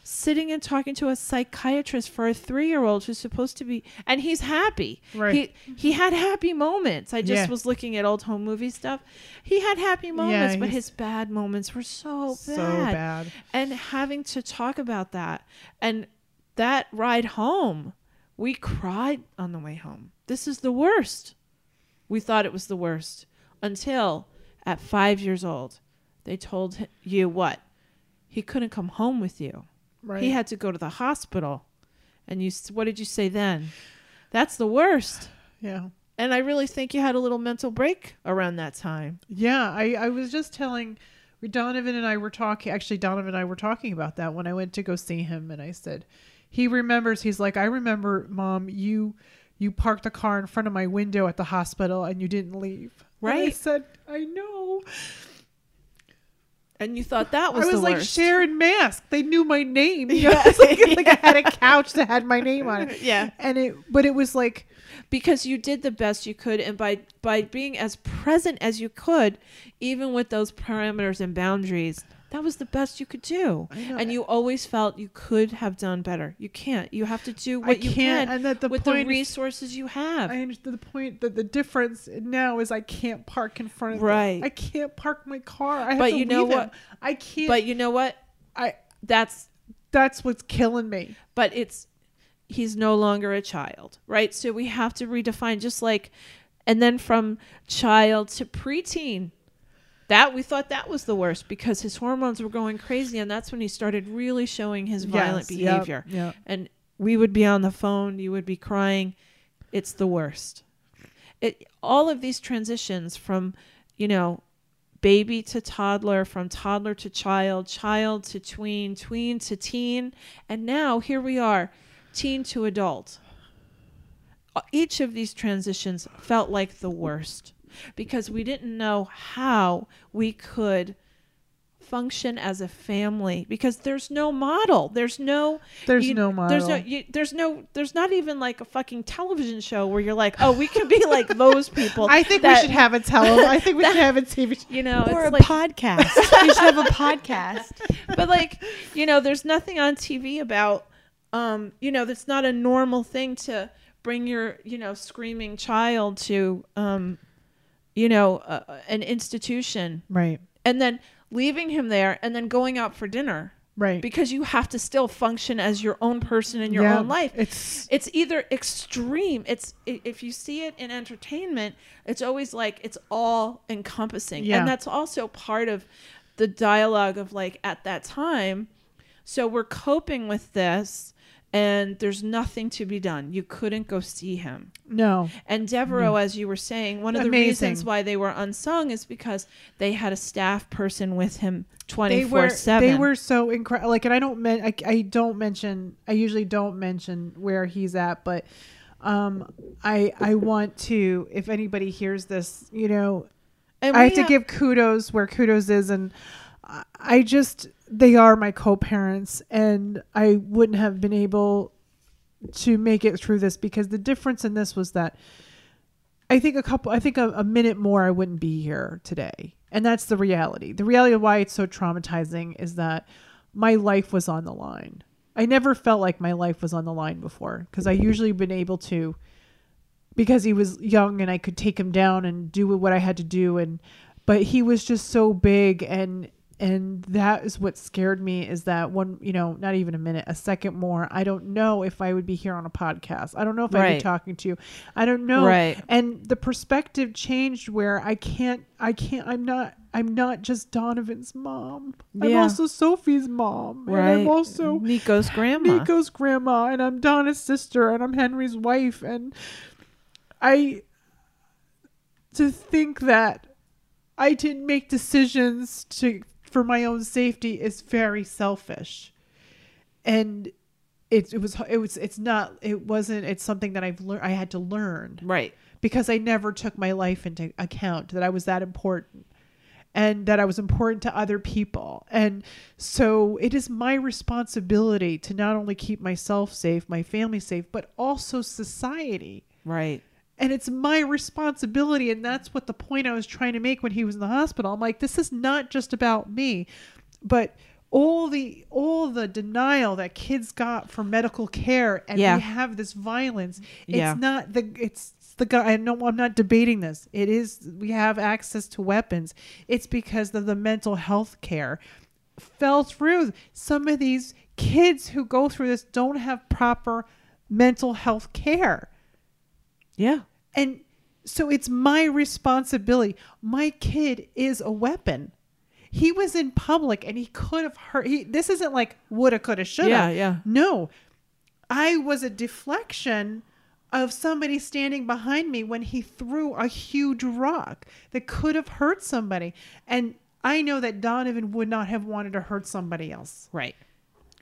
Sitting and talking to a psychiatrist for a three year old who's supposed to be and he's happy. Right. He he had happy moments. I just Yeah. was looking at old home movie stuff. He had happy moments, but his bad moments were so bad. So bad. And having to talk about that and that ride home, we cried on the way home. This is the worst. We thought it was the worst until at five years old, they told you what? He couldn't come home with you. Right. He had to go to the hospital. And you, what did you say then? That's the worst. yeah. And I really think you had a little mental break around that time. Yeah, I, I was just telling Donovan and I were talking actually Donovan and I were talking about that when I went to go see him and I said he remembers he's like I remember mom you you parked the car in front of my window at the hospital and you didn't leave. Right. And I said I know. And you thought that was I was like worst. Sharon Mask. They knew my name. <laughs> You? Yeah. Like, like I had a <laughs> couch that had my name on it. <laughs> Yeah. And it but it was like because you did the best you could and by by being as present as you could even with those parameters and boundaries that was the best you could do I and you always felt you could have done better you can't you have to do what you can't, can and that the with the point is- resources you have I understand the point that the difference now is I can't park in front of. Right. I can't park my car. I have But to you know leave him. what? I can't. but you know what I that's that's what's killing me. but it's he's no longer a child right so we have to redefine just like and then from child to preteen that we thought that was the worst because his hormones were going crazy and that's when he started really showing his violent Yes, yep, behavior. yep. and we would be on the phone you would be crying. It's the worst. It all of these transitions from you know baby to toddler from toddler to child child to tween tween to teen and now here we are teen to adult. Uh, each of these transitions felt like the worst because we didn't know how we could function as a family because there's no model there's no There's you- no there's no you, there's no there's not even like a fucking television show where you're like oh we could be like those people <laughs> I think we should have a tele. I think we <laughs> should have a TV. show. you know or a like podcast. <laughs> we should have a podcast. but like you know there's nothing on tv about um you know that's not a normal thing to bring your you know screaming child to um you know uh, an institution. Right. and then leaving him there and then going out for dinner. Right. because you have to still function as your own person in your Yeah, own life. It's it's either extreme. It's if you see it in entertainment it's always like it's all encompassing. Yeah. and that's also part of the dialogue of like at that time. So we're coping with this and there's nothing to be done you couldn't go see him no. and Devereux, as you were saying, one of the reasons why they were unsung is because they had a staff person with him They twenty seven. they were so incredible. Like, and I don't men- I, I don't mention. I usually don't mention where he's at, but um, I I want to. If anybody hears this, you know, I we have to give kudos where kudos is, and I just they are my co-parents, and I wouldn't have been able to make it through this because the difference in this was that I think a couple, I think a, a minute more, I wouldn't be here today, and that's the reality. The reality of why it's so traumatizing is that my life was on the line. I never felt like my life was on the line before because I usually been able to because he was young and I could take him down and do what I had to do and but he was just so big and and that is what scared me is that one you know not even a minute a second more I don't know if I would be here on a podcast I don't know if I'd be talking to you I don't know Right. and the perspective changed where I can't I can't I'm not I'm not just Donovan's mom yeah. I'm also Sophie's mom and right. I'm also Nico's grandma. Nico's grandma, and I'm Donna's sister, and I'm Henry's wife, and I to think that I didn't make decisions to for my own safety is very selfish. And it, it was it was it's not it wasn't it's something that I've learned I had to learn Right. because I never took my life into account that I was that important and that I was important to other people. And so it is my responsibility to not only keep myself safe, my family safe, but also society. Right. And it's my responsibility. And that's what the point I was trying to make when he was in the hospital. I'm like, this is not just about me, but all the all the denial that kids got for medical care and Yeah. we have this violence. Yeah. It's not the it's the guy I know I'm not debating this. It is we have access to weapons. It's because of the mental health care fell through. Some of these kids who go through this don't have proper mental health care. Yeah. And so it's my responsibility. My kid is a weapon. He was in public and he could have hurt. He, this isn't like woulda, coulda, shoulda. Yeah, yeah. No, I was a deflection of somebody standing behind me when he threw a huge rock that could have hurt somebody. And I know that Donovan would not have wanted to hurt somebody else. Right.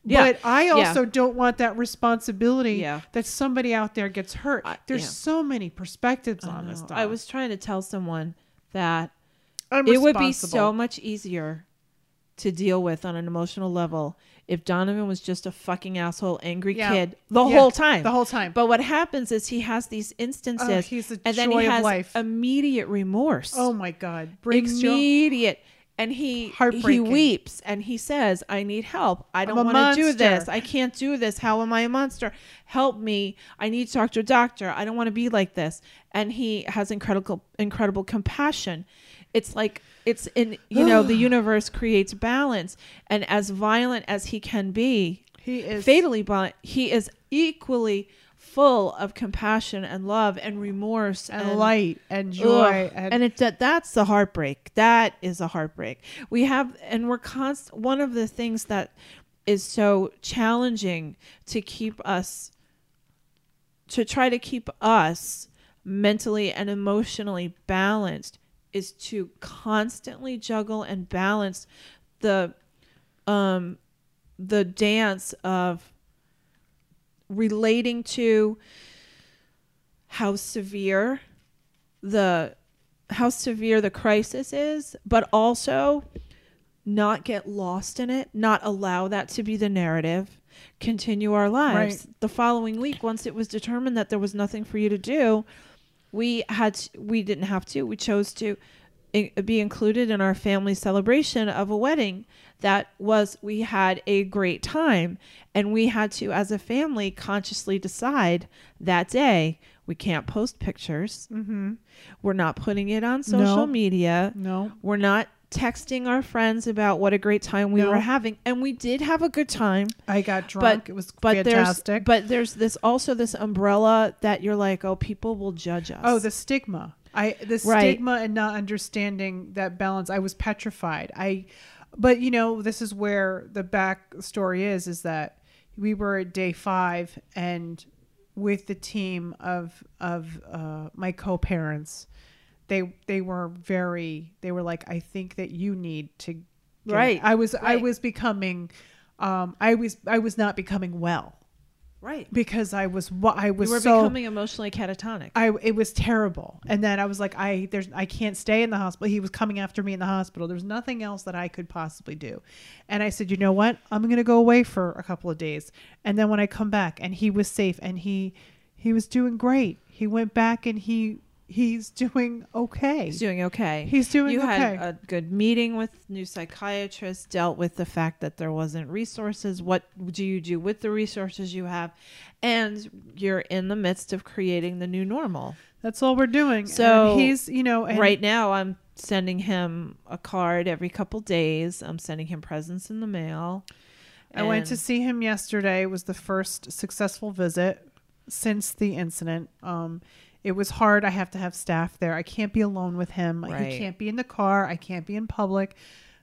Yeah. But I Yeah. also don't want that responsibility Yeah. that somebody out there gets hurt. There's yeah. so many perspectives on this stuff. I was trying to tell someone that I'm it would be so much easier to deal with on an emotional level if Donovan was just a fucking asshole, angry Yeah. kid the Yeah, whole time. the whole time. But what happens is he has these instances, Oh, and then he has life. immediate remorse. Oh my god, breaks immediate. And he he weeps and he says, "I need help. I don't want to do this. I can't do this. How am I a monster? Help me! I need to talk to a doctor. I don't want to be like this." And he has incredible incredible compassion. It's like it's in you know the <sighs> universe creates balance, and as violent as he can be, He is fatally violent, he is equally full of compassion and love and remorse and, light and joy Ugh. and, and it that, that's the heartbreak that is a heartbreak we have and we're const one of the things that is so challenging to keep us to try to keep us mentally and emotionally balanced is to constantly juggle and balance the um the dance of relating to how severe the how severe the crisis is, but also not get lost in it, not allow that to be the narrative, continue our lives. Right. The following week, once it was determined that there was nothing for you to do, we had to, we didn't have to. We chose to eh, be included in our family celebration of a wedding that was we had a great time and we had to as a family consciously decide that day we can't post pictures Mhm. we're not putting it on social No. media no we're not texting our friends about what a great time we No. were having and we did have a good time I got drunk. it was but fantastic. there's but there's this also this umbrella that you're like oh people will judge us oh, the stigma. I the Right. stigma and not understanding that balance. I was petrified. I, but you know, this is where the back story is. Is that we were at day five and with the team of of uh, my co-parents, they they were very. They were like, I think that you need to. get-" Right. I was I was becoming. Um, I was I was not becoming well right because I was wa- I was we were so becoming emotionally catatonic I it was terrible. And then I was like, I there's I can't stay in the hospital. He was coming after me in the hospital. There's nothing else that I could possibly do. And I said, you know what? I'm gonna go away for a couple of days. And then when I come back, and he was safe, and he he was doing great. He went back, and he he's doing okay. He's doing okay. He's doing you had a good meeting with new psychiatrists, dealt with the fact that there wasn't resources. What do you do with the resources you have? And you're in the midst of creating the new normal. That's all we're doing. So, and he's you know and right now, I'm sending him a card every couple days. I'm sending him presents in the mail. I went to see him yesterday. It was the first successful visit since the incident. Um, it was hard. I have to have staff there. I can't be alone with him. Right. He can't be in the car. I can't be in public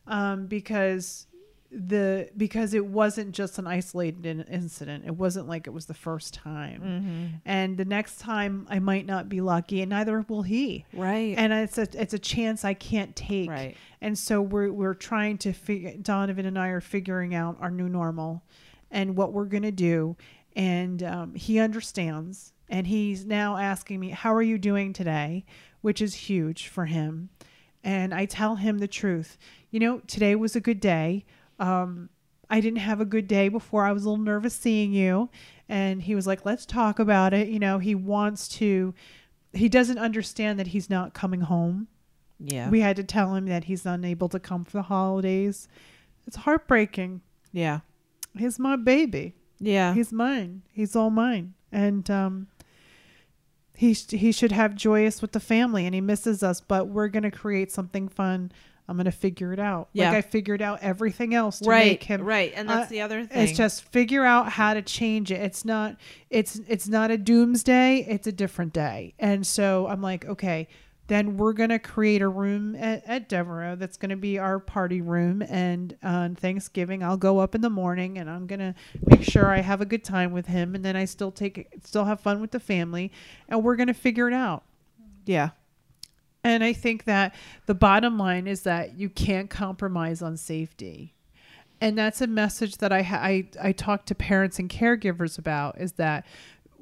um, because the because it wasn't just an isolated in- incident. It wasn't like it was the first time. Mm-hmm. And the next time I might not be lucky, and neither will he. Right. And it's a it's a chance I can't take. right. And so we're we're trying to figure. Donovan and I are figuring out our new normal, and what we're gonna do. And um, he understands, and he's now asking me, "How are you doing today?" Which is huge for him. And I tell him the truth. You know, today was a good day. Um, I didn't have a good day before. I was a little nervous seeing you. And he was like, let's talk about it. You know, he wants to, he doesn't understand that he's not coming home. Yeah. We had to tell him that he's unable to come for the holidays. It's heartbreaking. yeah. He's my baby. Yeah. He's mine. He's all mine. And um, he sh- he should have joyous with the family, and he misses us. But we're gonna create something fun. I'm gonna figure it out. Yeah. Like I figured out everything else to right. make him. right. And that's uh, the other thing. It's just figure out how to change it. It's not. It's it's not a doomsday. It's a different day. And so I'm like, okay, then we're gonna create a room at, at Devereux that's gonna be our party room. And on Thanksgiving, I'll go up in the morning and I'm gonna make sure I have a good time with him. And then I still take still have fun with the family. And we're gonna figure it out. yeah. And I think that the bottom line is that you can't compromise on safety. And that's a message that I, ha- I I talk to parents and caregivers about is that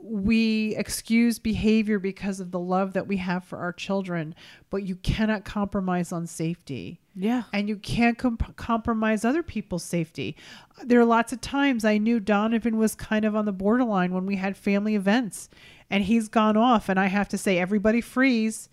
we excuse behavior because of the love that we have for our children, but you cannot compromise on safety Yeah. and you can't comp- compromise other people's safety. There are lots of times I knew Donovan was kind of on the borderline when we had family events and he's gone off and I have to say everybody freeze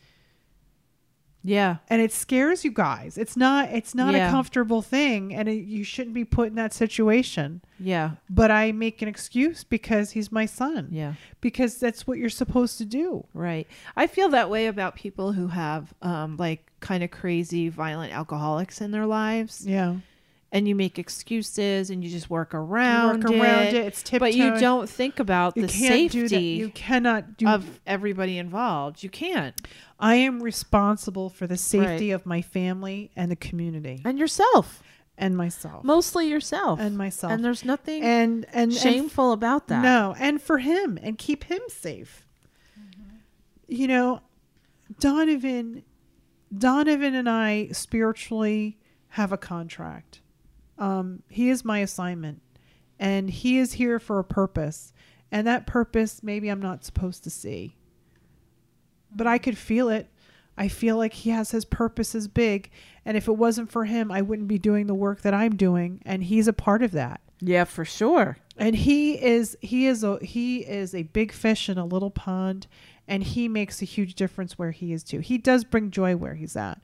Yeah. and it scares you guys. It's not it's not Yeah. a comfortable thing and it, you shouldn't be put in that situation. Yeah. But I make an excuse because he's my son. Yeah. Because that's what you're supposed to do. Right. I feel that way about people who have um like kind of crazy violent alcoholics in their lives Yeah. And you make excuses and you just work You around work around it, it. It's tiptoeing. but you don't think about you the safety You cannot do of everybody involved. You can't. I am responsible for the safety of my family and the community And yourself. and myself. Mostly yourself. and myself. And there's nothing and and and shameful about that. No, and for him and keep him safe. Mm-hmm. You know, Donovan Donovan and I spiritually have a contract. Um, he is my assignment and he is here for a purpose. And that purpose maybe I'm not supposed to see. But I could feel it. I feel like he has his purpose is big. And if it wasn't for him, I wouldn't be doing the work that I'm doing. And he's a part of that Yeah, for sure. and he is he is a he is a big fish in a little pond and he makes a huge difference where he is too. He does bring joy where he's at.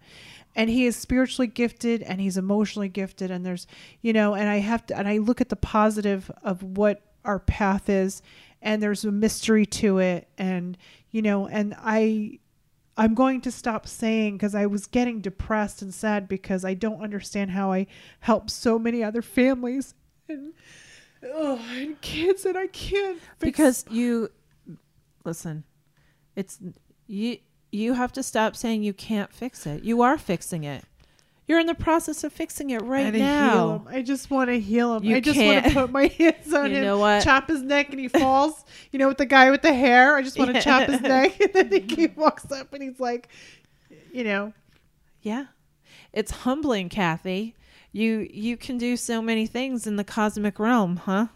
And he is spiritually gifted and he's emotionally gifted and there's you know and i have to and i look at the positive of what our path is and there's a mystery to it. And you know and i i'm going to stop saying because i was getting depressed and sad because i don't understand how i help so many other families and oh, and kids and I can't because you listen it's you you have to stop saying you can't fix it you are fixing it you're in the process of fixing it right now. I just want to heal him. You I just want to put my <laughs> hands on You him, know what? chop his neck, and he falls. you know, with the guy with the hair. I just want to Yeah. chop his neck, <laughs> and then he, <laughs> he walks up and he's like, you know, yeah it's humbling kathy you you can do so many things in the cosmic realm huh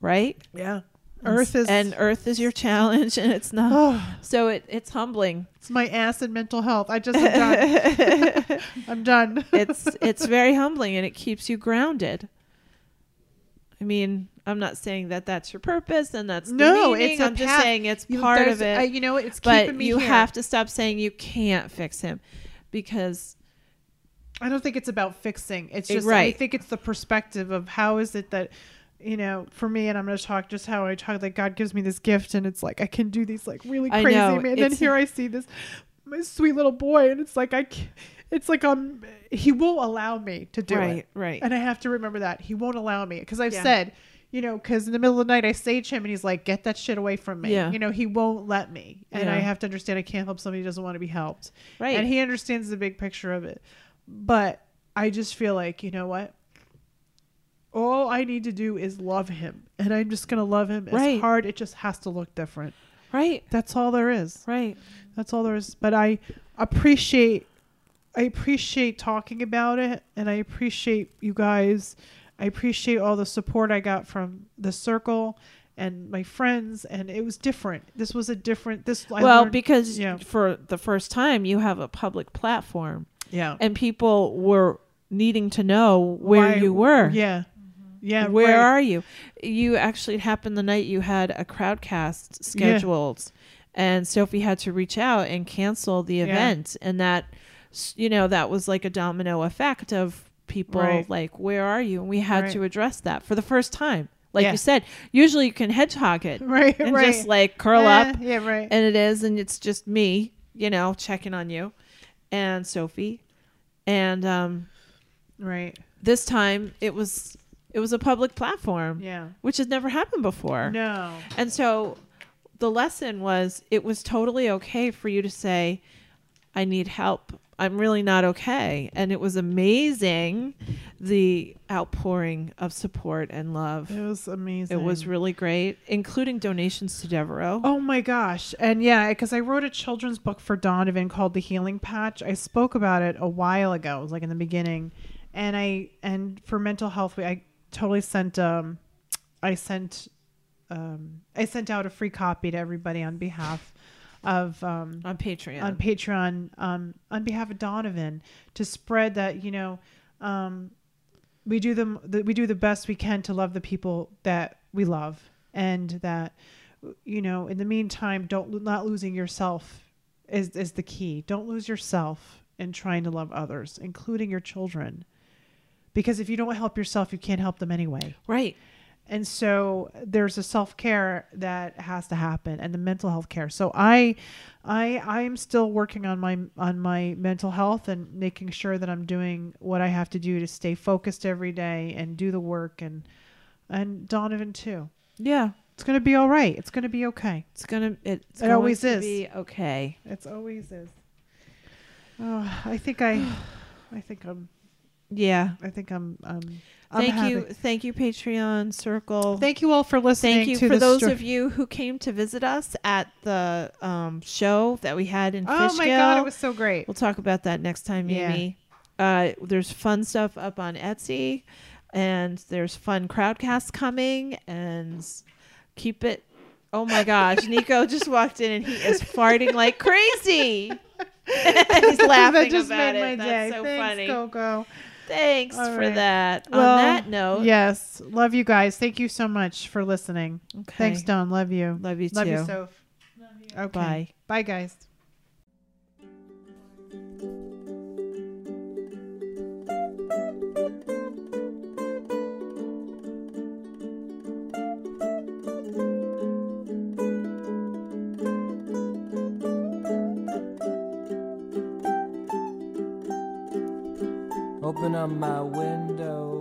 right yeah. Earth is and earth is your challenge and it's not oh, so it, it's humbling it's my ass and mental health. I just am done. <laughs> I'm done. it's it's very humbling and it keeps you grounded i mean i'm not saying that that's your purpose and that's the no, meaning. it's I'm just path. saying it's You- part of it I- you know, it's but keeping me you here. have to stop saying you can't fix him because I don't think it's about fixing. It's just I think it's the perspective of how is it that you know, for me and I'm going to talk just how I talk like God gives me this gift and it's like I can do these like really crazy know. And then here I see this my sweet little boy and it's like I it's like um he won't allow me to do right it. right right. And I have to remember that. He won't allow me because I've Yeah. said you know, because in the middle of the night I sage him and he's like, "Get that shit away from me." Yeah. You know, he won't let me, and Yeah. I have to understand I can't help somebody who doesn't want to be helped right and he understands the big picture of it. But I just feel like you know what, all I need to do is love him, and I'm just gonna love him as hard. It just has to look different. Right. That's all there is. Right. That's all there is. But I appreciate I appreciate talking about it and I appreciate you guys. I appreciate all the support I got from the circle and my friends and it was different. This was a different this I well, learned- because yeah. for the first time you have a public platform yeah. and people were needing to know where Why- you were. Yeah. Yeah. Where right. are you? You actually it happened the night you had a crowdcast scheduled and Sophie had to reach out and cancel the Yeah. event and that you know that was like a domino effect of people Right. like where are you? And we had Right. to address that for the first time. Like Yeah. you said, usually you can hedgehog it <laughs> Right, and right. just like curl up Yeah, right. and it is and it's just me you know checking on you and sophie and um right. this time it was it was a public platform Yeah. which has never happened before No. and so the lesson was it was totally okay for you to say i need help i'm really not okay and it was amazing the outpouring of support and love It was amazing. it was really great including donations to Devereux Oh my gosh. And yeah, because I wrote a children's book for Donovan called The Healing Patch. I spoke about it a while ago. It was like in the beginning. And I and for mental health I totally sent um I sent um I sent out a free copy to everybody on behalf of um on patreon. on Patreon um, on behalf of Donovan to spread that you know um, we do them the, we do the best we can to love the people that we love and that you know in the meantime don't not losing yourself is is the key. Don't lose yourself in trying to love others including your children because if you don't help yourself you can't help them anyway. Right. And so there's a self-care that has to happen and the mental health care. So i i i'm still working on my on my mental health and making sure that i'm doing what i have to do to stay focused every day and do the work and and donovan too. Yeah. It's going to be all right. It's going to be okay. It's gonna. It's It going always to is. Be okay. it's always is. Oh i think i <sighs> i think i'm Yeah. i think i'm um I'm Thank you. Thank you, Patreon Circle. thank you all for listening Thank you to for those sto- of you who came to visit us at the um, show that we had in oh Fishkill. my god it was so great We'll talk about that next time, Yeah. Amy. Uh, there's fun stuff up on Etsy, and there's fun crowdcasts coming, and keep it. Oh my gosh, Nico <laughs> just walked in and he is farting like crazy. <laughs> <laughs> He's laughing that just about made it. my That's day. so Thanks, funny. Coco. Thanks All for right. that. Well, On that note, yes, love you guys. Thank you so much for listening. okay. Thanks, Don. Love you. Love you Love too. you, Soph. Okay. Bye. Bye, guys. Open up my window.